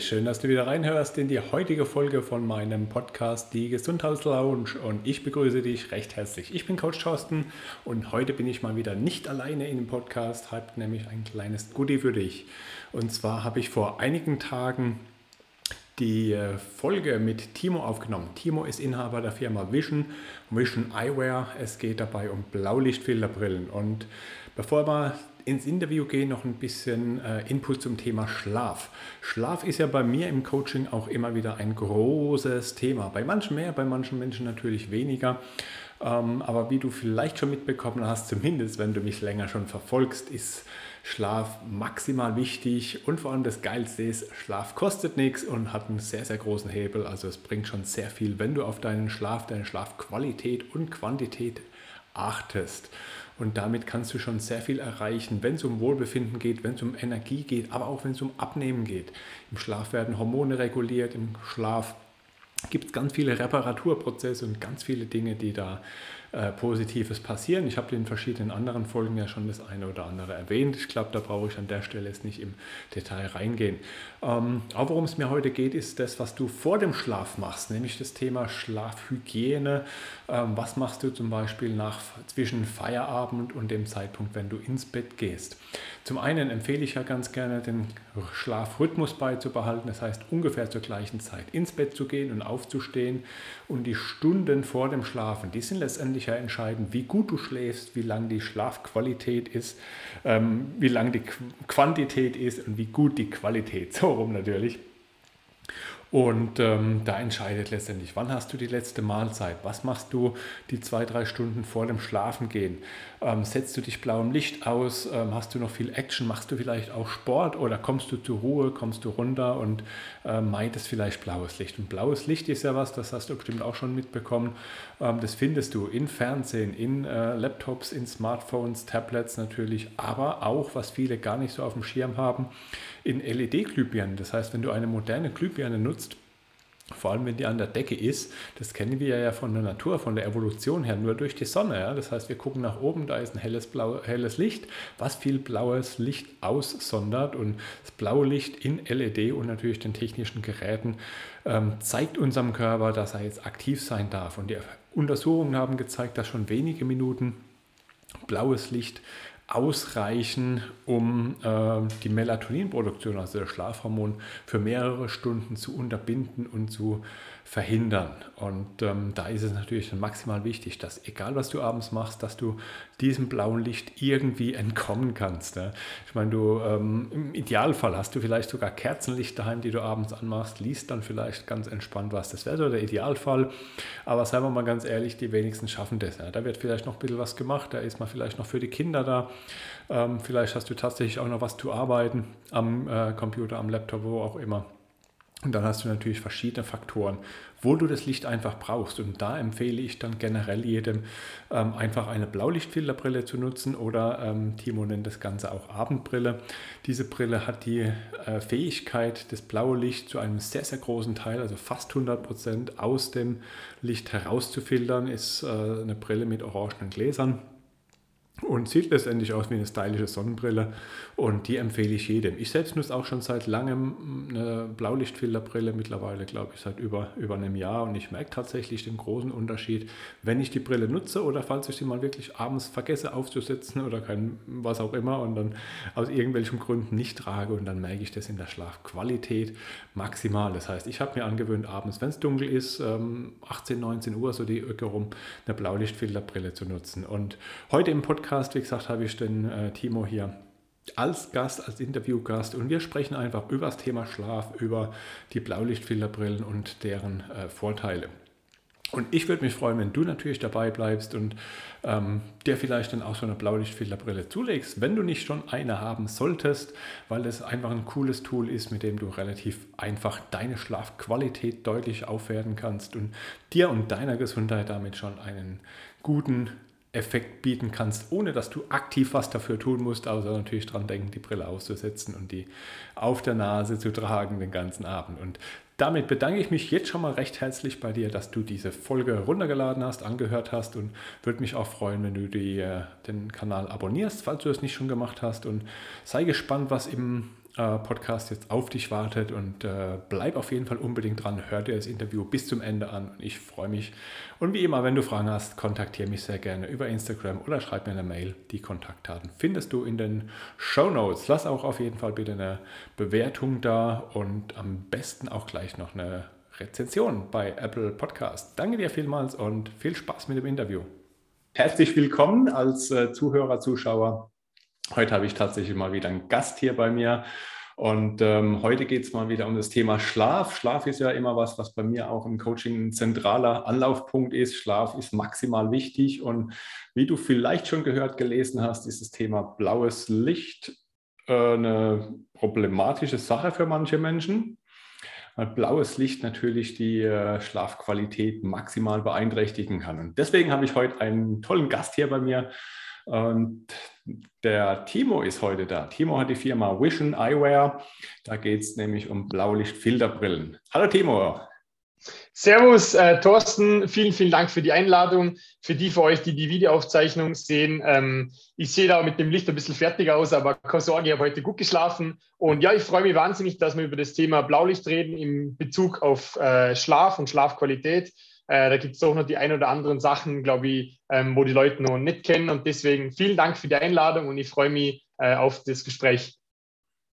Schön, dass du wieder reinhörst in die heutige Folge von meinem Podcast Die Gesundheitslounge und ich begrüße dich recht herzlich. Ich bin Coach Thorsten und heute bin ich mal wieder nicht alleine in dem Podcast, habe nämlich ein kleines Goodie für dich. Und zwar habe ich vor einigen Tagen die äh, Folge mit Timo aufgenommen. Timo ist Inhaber der Firma Vision, Vision Eyewear. Es geht dabei um Blaulichtfilterbrillen und bevor wir ins Interview gehen, noch ein bisschen äh, Input zum Thema Schlaf. Schlaf ist ja bei mir im Coaching auch immer wieder ein großes Thema. Bei manchen mehr, bei manchen Menschen natürlich weniger. Ähm, aber wie du vielleicht schon mitbekommen hast, zumindest wenn du mich länger schon verfolgst, ist Schlaf maximal wichtig und vor allem das Geilste ist, Schlaf kostet nichts und hat einen sehr, sehr großen Hebel. Also es bringt schon sehr viel, wenn du auf deinen Schlaf, deine Schlafqualität und Quantität achtest. Und damit kannst du schon sehr viel erreichen, wenn es um Wohlbefinden geht, wenn es um Energie geht, aber auch wenn es um Abnehmen geht. Im Schlaf werden Hormone reguliert, im Schlaf gibt es ganz viele Reparaturprozesse und ganz viele Dinge, die da äh, Positives passieren. Ich habe in verschiedenen anderen Folgen ja schon das eine oder andere erwähnt. Ich glaube, da brauche ich an der Stelle jetzt nicht im Detail reingehen. Ähm, aber worum es mir heute geht, ist das, was du vor dem Schlaf machst, nämlich das Thema Schlafhygiene. Ähm, was machst du zum Beispiel nach, zwischen Feierabend und dem Zeitpunkt, wenn du ins Bett gehst? Zum einen empfehle ich ja ganz gerne, den Schlafrhythmus beizubehalten. Das heißt, ungefähr zur gleichen Zeit ins Bett zu gehen und aufzustehen. Und die Stunden vor dem Schlafen, die sind letztendlich ja entscheidend, wie gut du schläfst, wie lang die Schlafqualität ist, ähm, wie lang die Quantität ist und wie gut die Qualität. So rum natürlich. Und ähm, da entscheidet letztendlich, wann hast du die letzte Mahlzeit? Was machst du die zwei, drei Stunden vor dem Schlafengehen? Ähm, setzt du dich blauem Licht aus? Ähm, hast du noch viel Action? Machst du vielleicht auch Sport oder kommst du zur Ruhe? Kommst du runter und äh, meidest vielleicht blaues Licht? Und blaues Licht ist ja was, das hast du bestimmt auch schon mitbekommen. Ähm, das findest du in Fernsehen, in äh, Laptops, in Smartphones, Tablets natürlich, aber auch, was viele gar nicht so auf dem Schirm haben, in LED-Glühbirnen. Das heißt, wenn du eine moderne Glühbirne nutzt, vor allem wenn die an der Decke ist, das kennen wir ja von der Natur, von der Evolution her, nur durch die Sonne. Ja? Das heißt, wir gucken nach oben, da ist ein helles, blau, helles Licht, was viel blaues Licht aussondert. Und das blaue Licht in LED und natürlich den technischen Geräten ähm, zeigt unserem Körper, dass er jetzt aktiv sein darf. Und die Untersuchungen haben gezeigt, dass schon wenige Minuten blaues Licht ausreichen, um äh, die Melatoninproduktion, also das Schlafhormon, für mehrere Stunden zu unterbinden und zu verhindern. Und ähm, da ist es natürlich maximal wichtig, dass egal was du abends machst, dass du diesem blauen Licht irgendwie entkommen kannst. Ne? Ich meine, du ähm, im Idealfall hast du vielleicht sogar Kerzenlicht daheim, die du abends anmachst, liest dann vielleicht ganz entspannt was. Das wäre so der Idealfall. Aber seien wir mal ganz ehrlich, die wenigsten schaffen das. Ja? Da wird vielleicht noch ein bisschen was gemacht, da ist man vielleicht noch für die Kinder da. Ähm, vielleicht hast du tatsächlich auch noch was zu arbeiten am äh, Computer, am Laptop, wo auch immer. Und dann hast du natürlich verschiedene Faktoren, wo du das Licht einfach brauchst. Und da empfehle ich dann generell jedem, ähm, einfach eine Blaulichtfilterbrille zu nutzen oder ähm, Timo nennt das Ganze auch Abendbrille. Diese Brille hat die äh, Fähigkeit, das blaue Licht zu einem sehr, sehr großen Teil, also fast 100 Prozent aus dem Licht herauszufiltern. Ist äh, eine Brille mit orangenen Gläsern und sieht letztendlich aus wie eine stylische Sonnenbrille und die empfehle ich jedem. Ich selbst nutze auch schon seit langem eine Blaulichtfilterbrille, mittlerweile glaube ich seit über, über einem Jahr und ich merke tatsächlich den großen Unterschied, wenn ich die Brille nutze oder falls ich sie mal wirklich abends vergesse aufzusetzen oder kein was auch immer und dann aus irgendwelchen Gründen nicht trage und dann merke ich das in der Schlafqualität maximal. Das heißt, ich habe mir angewöhnt, abends, wenn es dunkel ist, 18, ähm, 19 Uhr so die Öcke rum, eine Blaulichtfilterbrille zu nutzen. Und heute im Podcast Podcast, wie gesagt, habe ich den äh, Timo hier als Gast, als Interviewgast und wir sprechen einfach über das Thema Schlaf, über die Blaulichtfilterbrillen und deren äh, Vorteile. Und ich würde mich freuen, wenn du natürlich dabei bleibst und ähm, dir vielleicht dann auch so eine Blaulichtfilterbrille zulegst, wenn du nicht schon eine haben solltest, weil es einfach ein cooles Tool ist, mit dem du relativ einfach deine Schlafqualität deutlich aufwerten kannst und dir und deiner Gesundheit damit schon einen guten Effekt bieten kannst, ohne dass du aktiv was dafür tun musst, außer natürlich dran denken, die Brille auszusetzen und die auf der Nase zu tragen den ganzen Abend. Und damit bedanke ich mich jetzt schon mal recht herzlich bei dir, dass du diese Folge runtergeladen hast, angehört hast und würde mich auch freuen, wenn du die, äh, den Kanal abonnierst, falls du es nicht schon gemacht hast. Und sei gespannt, was im Podcast jetzt auf dich wartet und äh, bleib auf jeden Fall unbedingt dran. Hör dir das Interview bis zum Ende an und ich freue mich. Und wie immer, wenn du Fragen hast, kontaktiere mich sehr gerne über Instagram oder schreib mir eine Mail. Die Kontaktdaten findest du in den Show Notes. Lass auch auf jeden Fall bitte eine Bewertung da und am besten auch gleich noch eine Rezension bei Apple Podcast. Danke dir vielmals und viel Spaß mit dem Interview. Herzlich willkommen als äh, Zuhörer, Zuschauer Heute habe ich tatsächlich mal wieder einen Gast hier bei mir. Und ähm, heute geht es mal wieder um das Thema Schlaf. Schlaf ist ja immer was, was bei mir auch im Coaching ein zentraler Anlaufpunkt ist. Schlaf ist maximal wichtig. Und wie du vielleicht schon gehört, gelesen hast, ist das Thema blaues Licht äh, eine problematische Sache für manche Menschen. Weil blaues Licht natürlich die äh, Schlafqualität maximal beeinträchtigen kann. Und deswegen habe ich heute einen tollen Gast hier bei mir. Und der Timo ist heute da. Timo hat die Firma Vision Eyewear. Da geht es nämlich um Blaulichtfilterbrillen. Hallo Timo. Servus, äh, Thorsten. Vielen, vielen Dank für die Einladung. Für die von euch, die die Videoaufzeichnung sehen, ähm, ich sehe da mit dem Licht ein bisschen fertig aus, aber keine Sorge, ich habe heute gut geschlafen. Und ja, ich freue mich wahnsinnig, dass wir über das Thema Blaulicht reden in Bezug auf äh, Schlaf und Schlafqualität. Äh, da gibt es auch noch die ein oder anderen Sachen, glaube ich, ähm, wo die Leute noch nicht kennen. Und deswegen vielen Dank für die Einladung und ich freue mich äh, auf das Gespräch.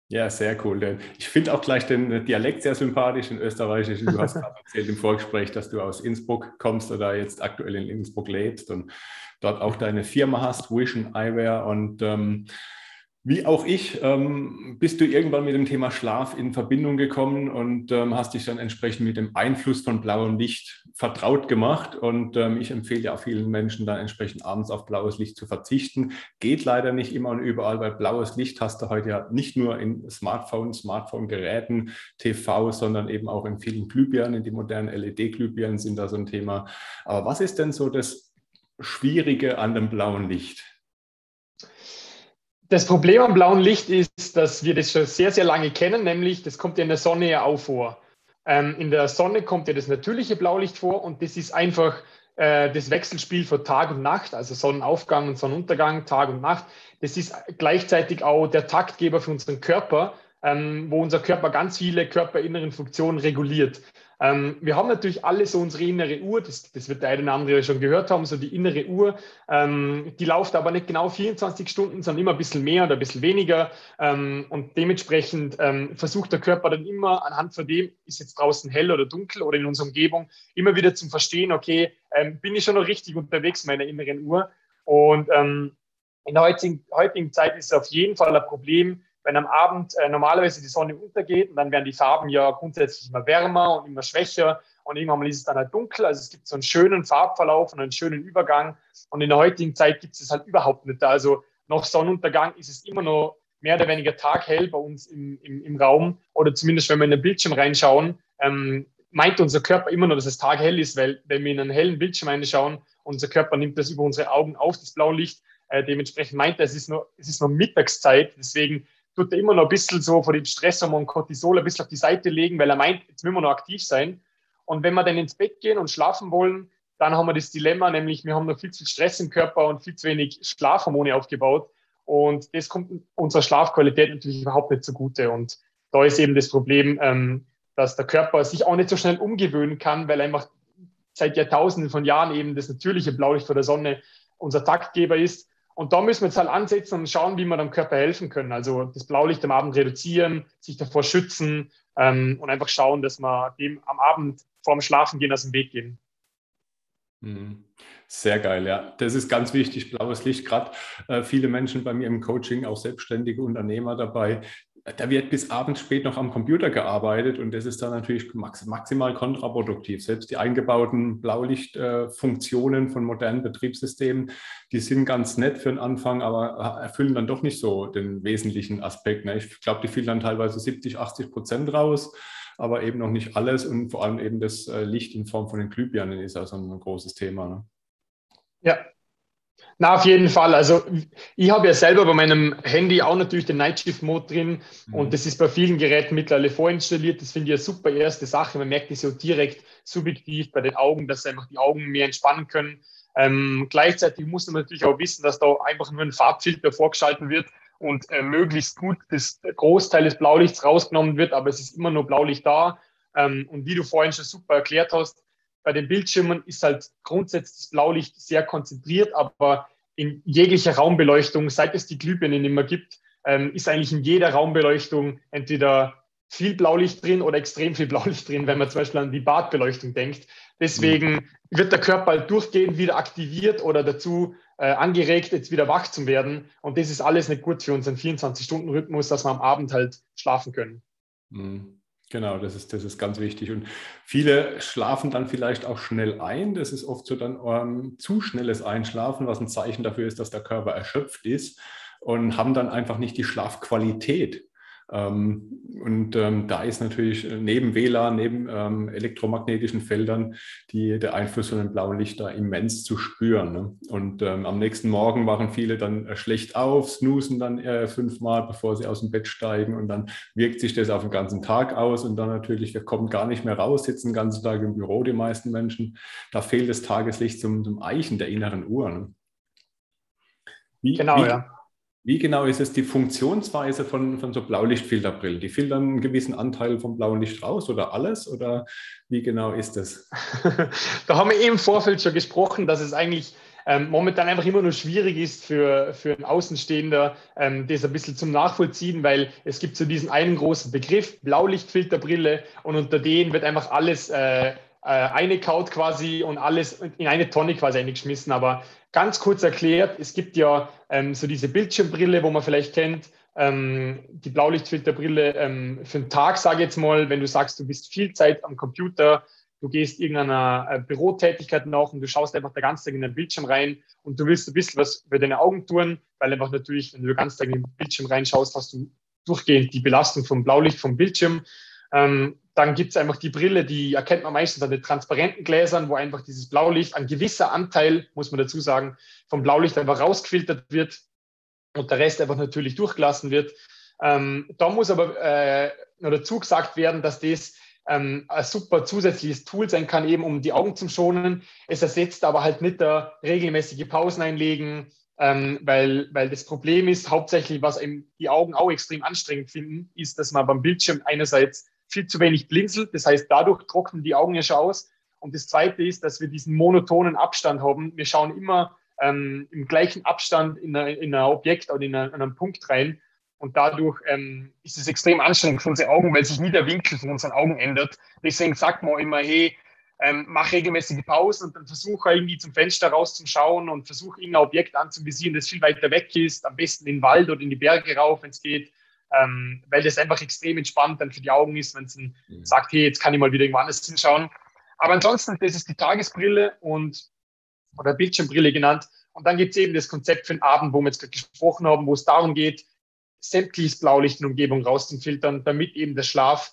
Ja, sehr cool. Ich finde auch gleich den Dialekt sehr sympathisch, in Österreichisch. Du hast gerade erzählt im Vorgespräch, dass du aus Innsbruck kommst oder jetzt aktuell in Innsbruck lebst und dort auch deine Firma hast, Vision Eyewear. Und ähm, wie auch ich, ähm, bist du irgendwann mit dem Thema Schlaf in Verbindung gekommen und ähm, hast dich dann entsprechend mit dem Einfluss von blauem Licht vertraut gemacht. Und ähm, ich empfehle ja vielen Menschen dann entsprechend abends auf blaues Licht zu verzichten. Geht leider nicht immer und überall, weil blaues Licht hast du heute ja nicht nur in Smartphones, Smartphone-Geräten, TV, sondern eben auch in vielen Glühbirnen. Die modernen LED-Glühbirnen sind da so ein Thema. Aber was ist denn so das Schwierige an dem blauen Licht? Das Problem am blauen Licht ist, dass wir das schon sehr, sehr lange kennen, nämlich das kommt ja in der Sonne ja auch vor. Ähm, in der Sonne kommt ja das natürliche Blaulicht vor und das ist einfach äh, das Wechselspiel von Tag und Nacht, also Sonnenaufgang und Sonnenuntergang, Tag und Nacht. Das ist gleichzeitig auch der Taktgeber für unseren Körper, ähm, wo unser Körper ganz viele körperinneren Funktionen reguliert. Ähm, wir haben natürlich alle so unsere innere Uhr, das, das wird der eine oder andere schon gehört haben, so die innere Uhr, ähm, die läuft aber nicht genau 24 Stunden, sondern immer ein bisschen mehr oder ein bisschen weniger. Ähm, und dementsprechend ähm, versucht der Körper dann immer anhand von dem, ist jetzt draußen hell oder dunkel oder in unserer Umgebung, immer wieder zum Verstehen, okay, ähm, bin ich schon noch richtig unterwegs in meiner inneren Uhr? Und ähm, in der heutigen, heutigen Zeit ist es auf jeden Fall ein Problem, wenn am Abend äh, normalerweise die Sonne untergeht und dann werden die Farben ja grundsätzlich immer wärmer und immer schwächer und irgendwann mal ist es dann halt dunkel. Also es gibt so einen schönen Farbverlauf und einen schönen Übergang und in der heutigen Zeit gibt es es halt überhaupt nicht. Also noch Sonnenuntergang ist es immer noch mehr oder weniger taghell bei uns im, im, im Raum oder zumindest wenn wir in den Bildschirm reinschauen, ähm, meint unser Körper immer noch, dass es taghell ist, weil wenn wir in einen hellen Bildschirm reinschauen, unser Körper nimmt das über unsere Augen auf, das Blaulicht. Äh, dementsprechend meint er, es ist, nur, es ist nur Mittagszeit. Deswegen tut er immer noch ein bisschen so vor dem Stresshormon Cortisol ein bisschen auf die Seite legen, weil er meint, jetzt müssen wir noch aktiv sein. Und wenn wir dann ins Bett gehen und schlafen wollen, dann haben wir das Dilemma, nämlich wir haben noch viel zu viel Stress im Körper und viel zu wenig Schlafhormone aufgebaut. Und das kommt unserer Schlafqualität natürlich überhaupt nicht zugute. Und da ist eben das Problem, ähm, dass der Körper sich auch nicht so schnell umgewöhnen kann, weil einfach seit Jahrtausenden von Jahren eben das natürliche Blaulicht vor der Sonne unser Taktgeber ist. Und da müssen wir jetzt halt ansetzen und schauen, wie wir dem Körper helfen können. Also das Blaulicht am Abend reduzieren, sich davor schützen ähm, und einfach schauen, dass wir dem am Abend vorm Schlafengehen aus dem Weg gehen. Mhm. Sehr geil, ja. Das ist ganz wichtig, blaues Licht. Gerade äh, viele Menschen bei mir im Coaching, auch selbstständige Unternehmer dabei, da wird bis abends spät noch am Computer gearbeitet und das ist dann natürlich maximal kontraproduktiv. Selbst die eingebauten Blaulichtfunktionen von modernen Betriebssystemen, die sind ganz nett für den Anfang, aber erfüllen dann doch nicht so den wesentlichen Aspekt. Ne? Ich glaube, die fielen dann teilweise 70, 80 Prozent raus, aber eben noch nicht alles und vor allem eben das äh, Licht in Form von den Glühbirnen ist also ein großes Thema. Ne? Ja, na, auf jeden Fall. Also ich habe ja selber bei meinem Handy auch natürlich den Nightshift-Mode drin mhm. und das ist bei vielen Geräten mittlerweile vorinstalliert. Das finde ich eine super erste Sache. Man merkt es ja direkt subjektiv bei den Augen, dass einfach die Augen mehr entspannen können. Ähm, gleichzeitig muss man natürlich auch wissen, dass da einfach nur ein Farbfilter vorgeschalten wird und äh, möglichst gut das Großteil des Blaulichts rausgenommen wird, aber es ist immer nur Blaulicht da. Ähm, und wie du vorhin schon super erklärt hast, bei den Bildschirmen ist halt grundsätzlich das Blaulicht sehr konzentriert, aber in jeglicher Raumbeleuchtung, seit es die Glühbirnen immer gibt, ähm, ist eigentlich in jeder Raumbeleuchtung entweder viel Blaulicht drin oder extrem viel Blaulicht drin, wenn man zum Beispiel an die Badbeleuchtung denkt. Deswegen wird der Körper halt durchgehend wieder aktiviert oder dazu äh, angeregt, jetzt wieder wach zu werden. Und das ist alles nicht gut für unseren 24-Stunden-Rhythmus, dass wir am Abend halt schlafen können. Mhm. Genau, das ist, das ist ganz wichtig. Und viele schlafen dann vielleicht auch schnell ein. Das ist oft so dann ähm, zu schnelles Einschlafen, was ein Zeichen dafür ist, dass der Körper erschöpft ist und haben dann einfach nicht die Schlafqualität. Ähm, und ähm, da ist natürlich äh, neben WLAN, neben ähm, elektromagnetischen Feldern die, der Einfluss von den blauen Lichter immens zu spüren. Ne? Und am nächsten Morgen wachen viele dann äh, schlecht auf, snoosen dann äh, fünfmal, bevor sie aus dem Bett steigen und dann wirkt sich das auf den ganzen Tag aus und dann natürlich, wir kommen gar nicht mehr raus, sitzen den ganzen Tag im Büro, die meisten Menschen. Da fehlt das Tageslicht zum, zum Eichen der inneren Uhr. Ne? Wie, genau, wie, ja. Wie genau ist es die Funktionsweise von, von so Blaulichtfilterbrillen? Die filtern einen gewissen Anteil vom blauen Licht raus oder alles? Oder wie genau ist das? da haben wir eben im Vorfeld schon gesprochen, dass es eigentlich ähm, momentan einfach immer nur schwierig ist für, für einen Außenstehender, ähm, das ein bisschen zum Nachvollziehen, weil es gibt so diesen einen großen Begriff, Blaulichtfilterbrille, und unter denen wird einfach alles äh, eine Kaut quasi und alles in eine Tonne quasi eingeschmissen. Aber ganz kurz erklärt, es gibt ja ähm, so diese Bildschirmbrille, wo man vielleicht kennt, ähm, die Blaulichtfilterbrille ähm, für den Tag, sage ich jetzt mal, wenn du sagst, du bist viel Zeit am Computer, du gehst irgendeiner äh, Bürotätigkeit nach und du schaust einfach den ganzen Tag in den Bildschirm rein und du willst ein bisschen was für deine Augen tun, weil einfach natürlich, wenn du den ganzen Tag in den Bildschirm reinschaust, hast du durchgehend die Belastung vom Blaulicht vom Bildschirm. Ähm, dann gibt es einfach die Brille, die erkennt man meistens an den transparenten Gläsern, wo einfach dieses Blaulicht, ein gewisser Anteil, muss man dazu sagen, vom Blaulicht einfach rausgefiltert wird und der Rest einfach natürlich durchgelassen wird. Ähm, da muss aber äh, noch dazu gesagt werden, dass das ähm, ein super zusätzliches Tool sein kann, eben um die Augen zu schonen. Es ersetzt aber halt nicht der regelmäßige Pausen einlegen, ähm, weil, weil das Problem ist, hauptsächlich, was eben die Augen auch extrem anstrengend finden, ist, dass man beim Bildschirm einerseits viel zu wenig blinzelt. Das heißt, dadurch trocknen die Augen ja schon aus. Und das Zweite ist, dass wir diesen monotonen Abstand haben. Wir schauen immer ähm, im gleichen Abstand in, ein Objekt oder in, eine, in einen Punkt rein. Und dadurch ähm, ist es extrem anstrengend für unsere Augen, weil sich nie der Winkel von unseren Augen ändert. Deswegen sagt man immer, hey, ähm, mach regelmäßige Pausen und dann versuche irgendwie zum Fenster rauszuschauen und versuche irgendein Objekt anzuvisieren, das viel weiter weg ist, am besten in den Wald oder in die Berge rauf, wenn es geht ähm, weil das einfach extrem entspannt dann für die Augen ist, wenn es mhm. sagt, hey, jetzt kann ich mal wieder irgendwo anders hinschauen. Aber ansonsten, das ist die Tagesbrille und oder Bildschirmbrille genannt. Und dann gibt es eben das Konzept für den Abend, wo wir jetzt gerade gesprochen haben, wo es darum geht, sämtliches Blaulicht in Umgebung rauszufiltern, damit eben der Schlaf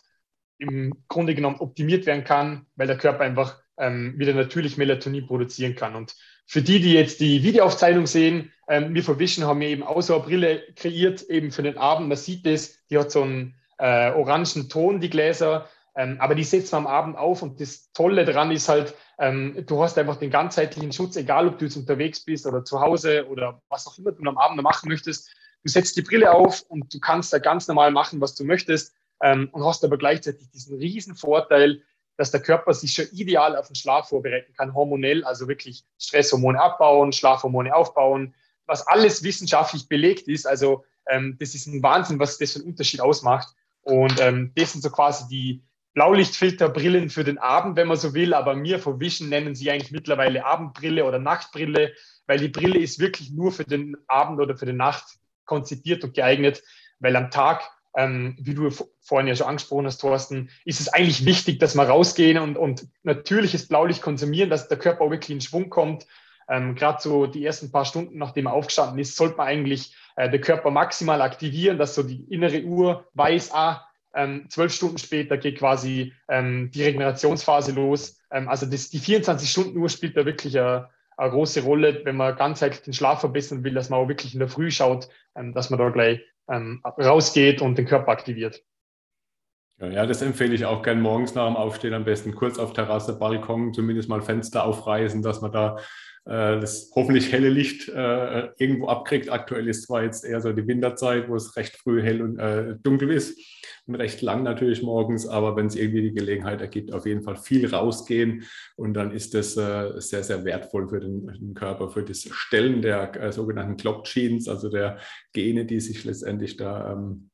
im Grunde genommen optimiert werden kann, weil der Körper einfach ähm, wieder natürlich Melatonin produzieren kann. Und für die, die jetzt die Videoaufzeichnung sehen, ähm, wir von Vision haben eben auch so eine Brille kreiert, eben für den Abend. Man sieht das, die hat so einen äh, orangen Ton, die Gläser, ähm, aber die setzt man am Abend auf und das Tolle daran ist halt, ähm, du hast einfach den ganzheitlichen Schutz, egal ob du jetzt unterwegs bist oder zu Hause oder was auch immer du am Abend machen möchtest. Du setzt die Brille auf und du kannst da ganz normal machen, was du möchtest ähm, und hast aber gleichzeitig diesen riesen Vorteil, dass der Körper sich schon ideal auf den Schlaf vorbereiten kann, hormonell, also wirklich Stresshormone abbauen, Schlafhormone aufbauen, was alles wissenschaftlich belegt ist. Also ähm, das ist ein Wahnsinn, was das für einen Unterschied ausmacht. Und ähm, das sind so quasi die Blaulichtfilterbrillen für den Abend, wenn man so will. Aber mir von Vision nennen sie eigentlich mittlerweile Abendbrille oder Nachtbrille, weil die Brille ist wirklich nur für den Abend oder für die Nacht konzipiert und geeignet, weil am Tag ähm, wie du vorhin ja schon angesprochen hast, Thorsten, ist es eigentlich wichtig, dass wir rausgehen und, und natürliches Blaulicht konsumieren, dass der Körper auch wirklich in Schwung kommt. Ähm, Gerade so die ersten paar Stunden, nachdem er aufgestanden ist, sollte man eigentlich äh, den Körper maximal aktivieren, dass so die innere Uhr weiß, ah, ähm, zwölf Stunden später geht quasi ähm, die Regenerationsphase los. Ähm, also das, die 24-Stunden-Uhr spielt da wirklich eine, eine, große Rolle, wenn man ganzheitlich den Schlaf verbessern will, dass man auch wirklich in der Früh schaut, ähm, dass man da gleich ähm, rausgeht und den Körper aktiviert. Ja, das empfehle ich auch gern morgens nach dem Aufstehen am besten kurz auf Terrasse, Balkon, zumindest mal Fenster aufreißen, dass man da das hoffentlich helle Licht äh, irgendwo abkriegt. Aktuell ist zwar jetzt eher so die Winterzeit, wo es recht früh hell und äh, dunkel ist und recht lang natürlich morgens, aber wenn es irgendwie die Gelegenheit ergibt, auf jeden Fall viel rausgehen und dann ist das äh, sehr, sehr wertvoll für den, den, Körper, für das Stellen der äh, sogenannten Clock Genes, also der Gene, die sich letztendlich da ähm,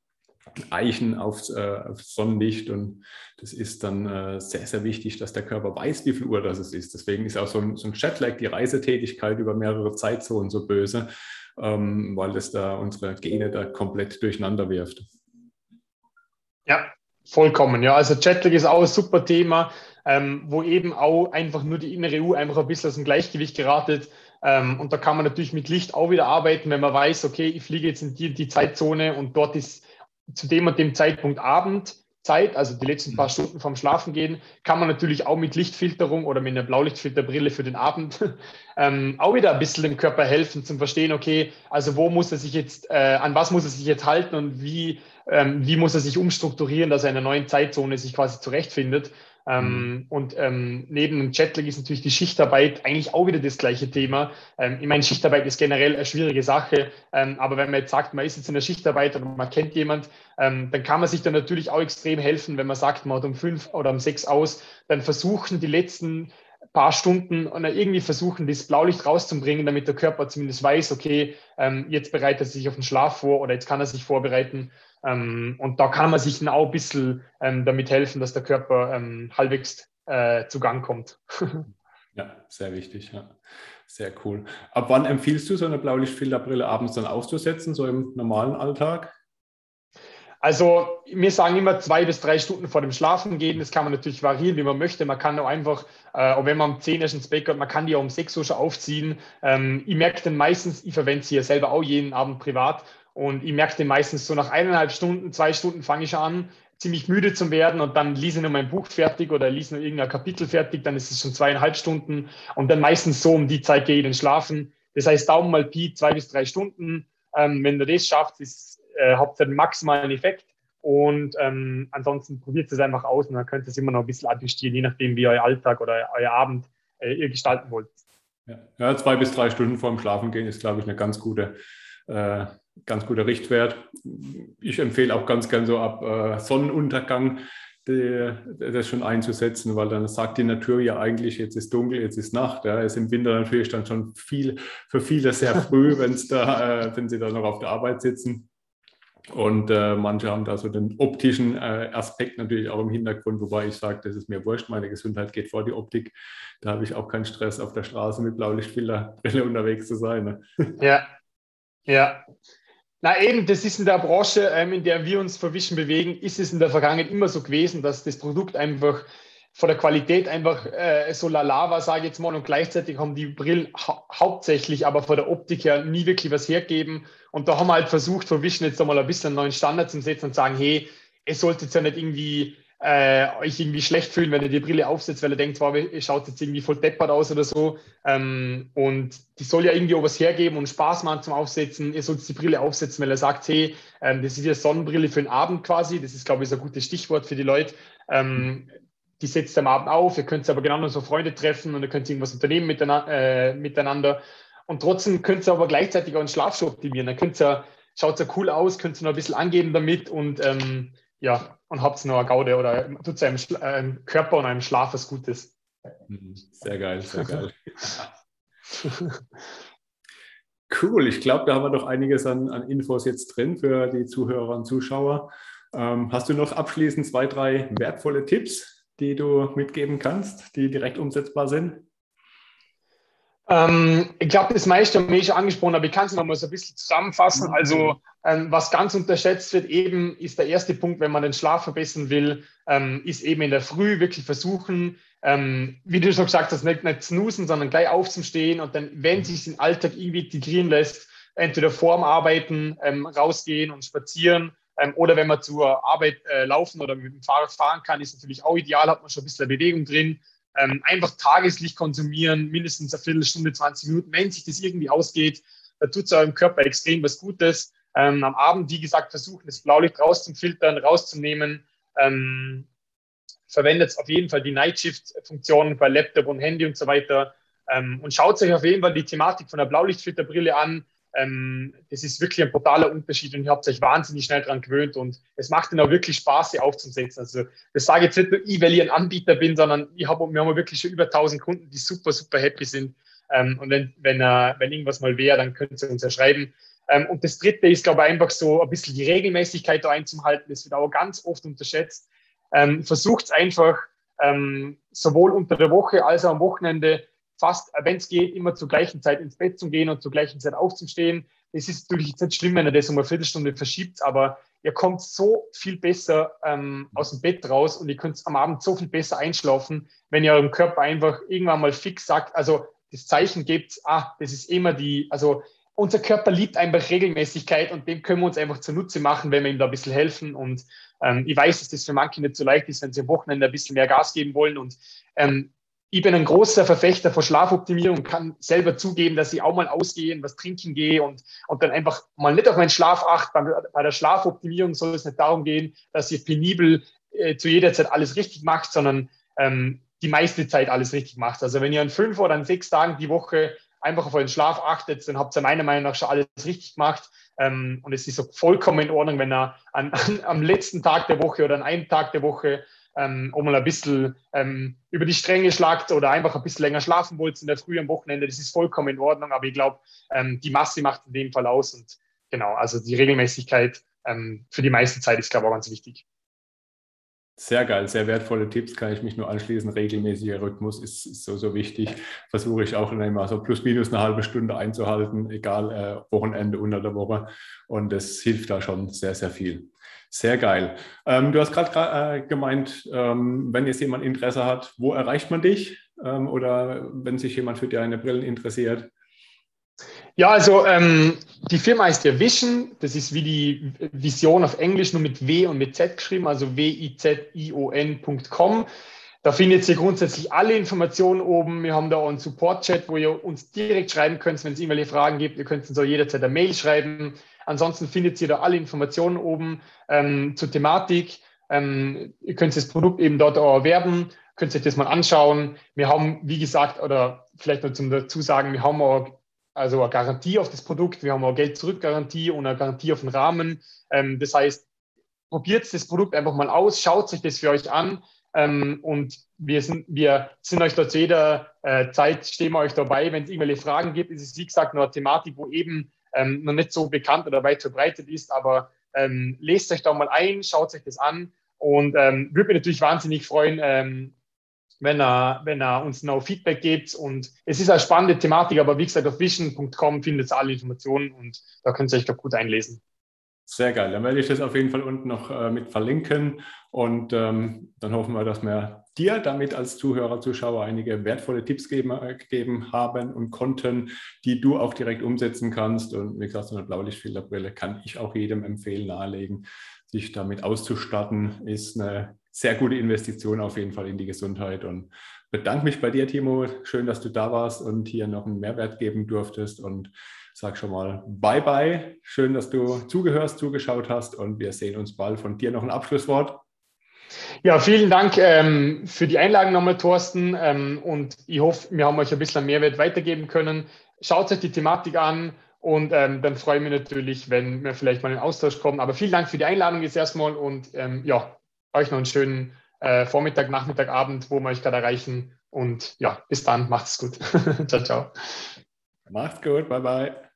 Eichen aufs, äh, aufs, Sonnenlicht und das ist dann äh, sehr, sehr wichtig, dass der Körper weiß, wie viel Uhr das ist. Deswegen ist auch so ein, so ein Jetlag, die Reisetätigkeit über mehrere Zeitzonen so böse, ähm, weil das da unsere Gene da komplett durcheinander wirft. Ja, vollkommen. Ja, also Jetlag ist auch ein super Thema, ähm, wo eben auch einfach nur die innere Uhr einfach ein bisschen aus dem Gleichgewicht geratet. Ähm, und da kann man natürlich mit Licht auch wieder arbeiten, wenn man weiß, okay, ich fliege jetzt in die, die Zeitzone und dort ist zu dem und dem Zeitpunkt Abendzeit, also die letzten paar mhm. Stunden vorm Schlafen gehen, kann man natürlich auch mit Lichtfilterung oder mit einer Blaulichtfilterbrille für den Abend ähm, auch wieder ein bisschen dem Körper helfen zum Verstehen, okay, also wo muss er sich jetzt, äh, an was muss er sich jetzt halten und wie, ähm, wie muss er sich umstrukturieren, dass er in einer neuen Zeitzone sich quasi zurechtfindet. Ähm, mhm. Und ähm, neben dem Jetlag ist natürlich die Schichtarbeit eigentlich auch wieder das gleiche Thema. Ähm, ich meine, Schichtarbeit ist generell eine schwierige Sache, ähm, aber wenn man jetzt sagt, man ist jetzt in der Schichtarbeit oder man kennt jemand, ähm, dann kann man sich dann natürlich auch extrem helfen, wenn man sagt, man hat um fünf oder um sechs aus, dann versuchen die letzten paar Stunden und irgendwie versuchen, das Blaulicht rauszubringen, damit der Körper zumindest weiß, okay, ähm, jetzt bereitet er sich auf den Schlaf vor oder jetzt kann er sich vorbereiten. Ähm, und da kann man sich auch ein bisschen ähm, damit helfen, dass der Körper ähm, halbwegs äh, zu Gang kommt. ja, sehr wichtig. Ja. Sehr cool. Ab wann empfiehlst du so eine Blaulichtfilterbrille abends dann auszusetzen, so im normalen Alltag? Also wir sagen immer zwei bis drei Stunden vor dem Schlafen gehen. Das kann man natürlich variieren, wie man möchte. Man kann auch einfach, äh, auch wenn man um 10 Uhr ins Bett geht, man kann die auch um 6 Uhr schon aufziehen. Ähm, ich merke dann meistens, ich verwende sie ja selber auch jeden Abend privat und ich merke dann meistens so nach eineinhalb Stunden, zwei Stunden fange ich an, ziemlich müde zu werden und dann lese ich noch mein Buch fertig oder lese noch irgendein Kapitel fertig, dann ist es schon zweieinhalb Stunden und dann meistens so um die Zeit gehe ich dann schlafen. Das heißt, Daumen mal Pi, zwei bis drei Stunden. Ähm, wenn du das schaffst, ist, äh, habt ihr den maximalen Effekt. Und ähm, ansonsten probiert es einfach aus und dann könnt ihr es immer noch ein bisschen adjustieren, je nachdem, wie euer Alltag oder euer Abend äh, ihr gestalten wollt. Ja. zwei bis drei Stunden vor dem Schlafen gehen ist, glaube ich, eine ganz gute äh, ganz guter Richtwert. Ich empfehle auch ganz gern so ab äh, Sonnenuntergang die, das schon einzusetzen, weil dann sagt die Natur ja eigentlich, jetzt ist dunkel, jetzt ist Nacht. Ja. Ist im Winter natürlich dann schon viel, für viele sehr früh, wenn's da, äh, wenn sie da noch auf der Arbeit sitzen. Und äh, manche haben da so den optischen äh, Aspekt natürlich auch im Hintergrund, wobei ich sage, das ist mir wurscht, meine Gesundheit geht vor die Optik. Da habe ich auch keinen Stress, auf der Straße mit Blaulichtfilterbrille unterwegs zu sein. Ne? Ja, ja. Na eben, das ist in der Branche, ähm, in der wir uns verwischen bewegen, ist es in der Vergangenheit immer so gewesen, dass das Produkt einfach von der Qualität einfach äh, so lala war, sage ich jetzt mal, und gleichzeitig haben die Brillen hau hauptsächlich aber von der Optik her nie wirklich was hergeben. Und da haben wir halt versucht, verwischen jetzt einmal ein bisschen einen neuen Standard zu setzen und sagen, hey, es sollte jetzt ja nicht irgendwie äh, euch irgendwie schlecht fühlen, wenn ihr die Brille aufsetzt, weil ihr denkt, wow, ihr schaut jetzt irgendwie voll deppert aus oder so. Ähm, und die soll ja irgendwie auch was hergeben und Spaß machen zum Aufsetzen. Ihr sollt die Brille aufsetzen, weil er sagt, hey, ähm, das ist ja Sonnenbrille für den Abend quasi. Das ist, glaube ich, so ein gutes Stichwort für die Leute. Ähm, die setzt am Abend auf, ihr könnt aber genau so Freunde treffen und ihr könnt irgendwas unternehmen miteinander. Äh, miteinander. Und trotzdem könnt ihr aber gleichzeitig auch einen Schlaf schon optimieren. Dann könnt ihr, schaut ja cool aus, könnt ihr noch ein bisschen angeben damit und ähm, ja, und habt noch eine Gaude oder tut einem äh, Körper und einem Schlaf was Gutes. Mhm. Sehr geil, sehr geil. cool, ich glaube, da haben wir doch einiges an, an, Infos jetzt drin für die Zuhörer und Zuschauer. Ähm, hast du noch abschließend zwei, drei wertvolle Tipps, die du mitgeben kannst, die direkt umsetzbar sind? Ähm, ich glaube, das meiste haben wir schon angesprochen, aber ich kann es noch mal so ein bisschen zusammenfassen. Also, ähm, was ganz unterschätzt wird, eben ist der erste Punkt, wenn man den Schlaf verbessern will, ähm, ist eben in der Früh wirklich versuchen, ähm, wie du schon gesagt hast, nicht, nicht snoosen, sondern gleich aufzustehen und dann, wenn sich den Alltag irgendwie integrieren lässt, entweder vorm Arbeiten ähm, rausgehen und spazieren ähm, oder wenn man zur Arbeit äh, laufen oder mit dem Fahrrad fahren kann, ist natürlich auch ideal, hat man schon ein bisschen Bewegung drin ähm, einfach Tageslicht konsumieren, mindestens eine Viertelstunde, 20 Minuten, wenn sich das irgendwie ausgeht, da tut es eurem Körper extrem was Gutes. Ähm, am Abend, wie gesagt, versuchen, das Blaulicht rauszufiltern, rauszunehmen. Ähm, verwendet auf jeden Fall die Night Shift-Funktionen bei Laptop und Handy und so weiter. Ähm, und schaut euch auf jeden Fall die Thematik von der Blaulichtfilterbrille an. Ähm, das ist wirklich ein brutaler Unterschied und ihr habt euch wahnsinnig schnell daran gewöhnt und es macht dann auch wirklich Spaß, sie aufzusetzen. Also das sage jetzt nicht nur ich, weil ich ein Anbieter bin, sondern ich hab, wir haben wirklich schon über 1000 Kunden, die super, super happy sind. Ähm, und wenn, wenn, äh, wenn irgendwas mal wäre, dann könnt ihr uns ja schreiben. Ähm, und das Dritte ist, glaube ich, einfach so ein bisschen die Regelmäßigkeit da einzuhalten. Das wird auch ganz oft unterschätzt. Ähm, Versucht es einfach, ähm, sowohl unter der Woche als auch am Wochenende fast, wenn es geht, immer zur gleichen Zeit ins Bett zu gehen und zur gleichen Zeit aufzustehen. Es ist natürlich jetzt nicht schlimm, wenn ihr das um eine Viertelstunde verschiebt, aber ihr kommt so viel besser ähm, aus dem Bett raus und ihr könnt am Abend so viel besser einschlafen, wenn ihr eurem Körper einfach irgendwann mal fix sagt, also das Zeichen gibt, ah, das ist immer die, also unser Körper liebt einfach Regelmäßigkeit und dem können wir uns einfach zunutze machen, wenn wir ihm da ein bisschen helfen. Und ähm, ich weiß, dass das für manche nicht so leicht ist, wenn sie am Wochenende ein bisschen mehr Gas geben wollen. Und ähm, ich bin ein großer Verfechter von Schlafoptimierung, kann selber zugeben, dass ich auch mal ausgehe, was trinken gehe und, und dann einfach mal nicht auf meinen Schlaf achte. Bei, bei der Schlafoptimierung soll es nicht darum gehen, dass ihr penibel äh, zu jeder Zeit alles richtig macht, sondern ähm, die meiste Zeit alles richtig macht. Also wenn ihr an fünf oder an sechs Tagen die Woche einfach auf euren Schlaf achtet, dann habt ihr meiner Meinung nach schon alles richtig gemacht. Ähm, und es ist so vollkommen in Ordnung, wenn ihr an, an, am letzten Tag der Woche oder an einem Tag der Woche ähm, auch mal ein bisschen ähm, über die Stränge schlagt oder einfach ein bisschen länger schlafen wollt in der Früh am Wochenende. Das ist vollkommen in Ordnung, aber ich glaube, ähm, die Masse macht in dem Fall aus. Und genau, also die Regelmäßigkeit ähm, für die meiste Zeit ist, glaube ich, auch ganz wichtig. Sehr geil, sehr wertvolle Tipps, kann ich mich nur anschließen. Regelmäßiger Rhythmus ist, ist so, so wichtig. Versuche ich auch immer so plus minus eine halbe Stunde einzuhalten, egal äh, Wochenende, unter der Woche. Und das hilft da schon sehr, sehr viel. Sehr geil. Ähm, du hast gerade äh, gemeint, ähm, wenn jetzt jemand Interesse hat, wo erreicht man dich? Ähm, oder wenn sich jemand für deine Brillen interessiert? Ja, also ähm, die Firma heißt ja Vision. Das ist wie die Vision auf Englisch, nur mit W und mit Z geschrieben, also W-I-Z-I-O-N.com. Da findet ihr grundsätzlich alle Informationen oben. Wir haben da auch einen Support-Chat, wo ihr uns direkt schreiben könnt, wenn es irgendwelche Fragen gibt. Ihr könnt uns auch jederzeit eine Mail schreiben. Ansonsten findet ihr da alle Informationen oben ähm, zur Thematik. Ähm, ihr könnt das Produkt eben dort auch erwerben, könnt euch das mal anschauen. Wir haben, wie gesagt, oder vielleicht noch zum dazu sagen, wir haben auch also eine Garantie auf das Produkt, wir haben auch Geld-Zurück-Garantie und eine Garantie auf den Rahmen. Ähm, das heißt, probiert das Produkt einfach mal aus, schaut sich das für euch an ähm, und wir sind, wir sind euch da zu jeder äh, Zeit, stehen wir euch dabei. Wenn es irgendwelche Fragen gibt, ist es wie gesagt nur eine Thematik, wo eben ähm, noch nicht so bekannt oder weit verbreitet ist, aber ähm, lest euch da mal ein, schaut euch das an und ähm, würde mich natürlich wahnsinnig freuen, ähm, wenn er, wenn er uns noch Feedback gibt. Und es ist eine spannende Thematik, aber wie gesagt, auf vision.com findet ihr alle Informationen und da könnt ihr euch doch gut einlesen. Sehr geil. Dann werde ich das auf jeden Fall unten noch äh, mit verlinken. Und ähm, dann hoffen wir, dass wir dir damit als Zuhörer, Zuschauer einige wertvolle Tipps geben, äh, gegeben haben und konnten, die du auch direkt umsetzen kannst. Und wie gesagt, so eine Blaulichtfilterbrille kann ich auch jedem empfehlen, nahelegen, sich damit auszustatten. Ist eine sehr gute Investition auf jeden Fall in die Gesundheit. Und bedanke mich bei dir, Timo. Schön, dass du da warst und hier noch einen Mehrwert geben durftest. Und sag schon mal Bye bye. Schön, dass du zugehörst, zugeschaut hast und wir sehen uns bald. Von dir noch ein Abschlusswort. Ja, vielen Dank ähm, für die Einladung nochmal, Thorsten. Ähm, und ich hoffe, wir haben euch ein bisschen Mehrwert weitergeben können. Schaut euch die Thematik an und ähm, dann freue ich mich natürlich, wenn wir vielleicht mal in Austausch kommen. Aber vielen Dank für die Einladung jetzt erstmal und ähm, ja, euch noch einen schönen äh, Vormittag, Nachmittag, Abend, wo wir euch gerade erreichen. Und ja, bis dann, macht's gut. ciao, ciao. Macht's gut, bye bye.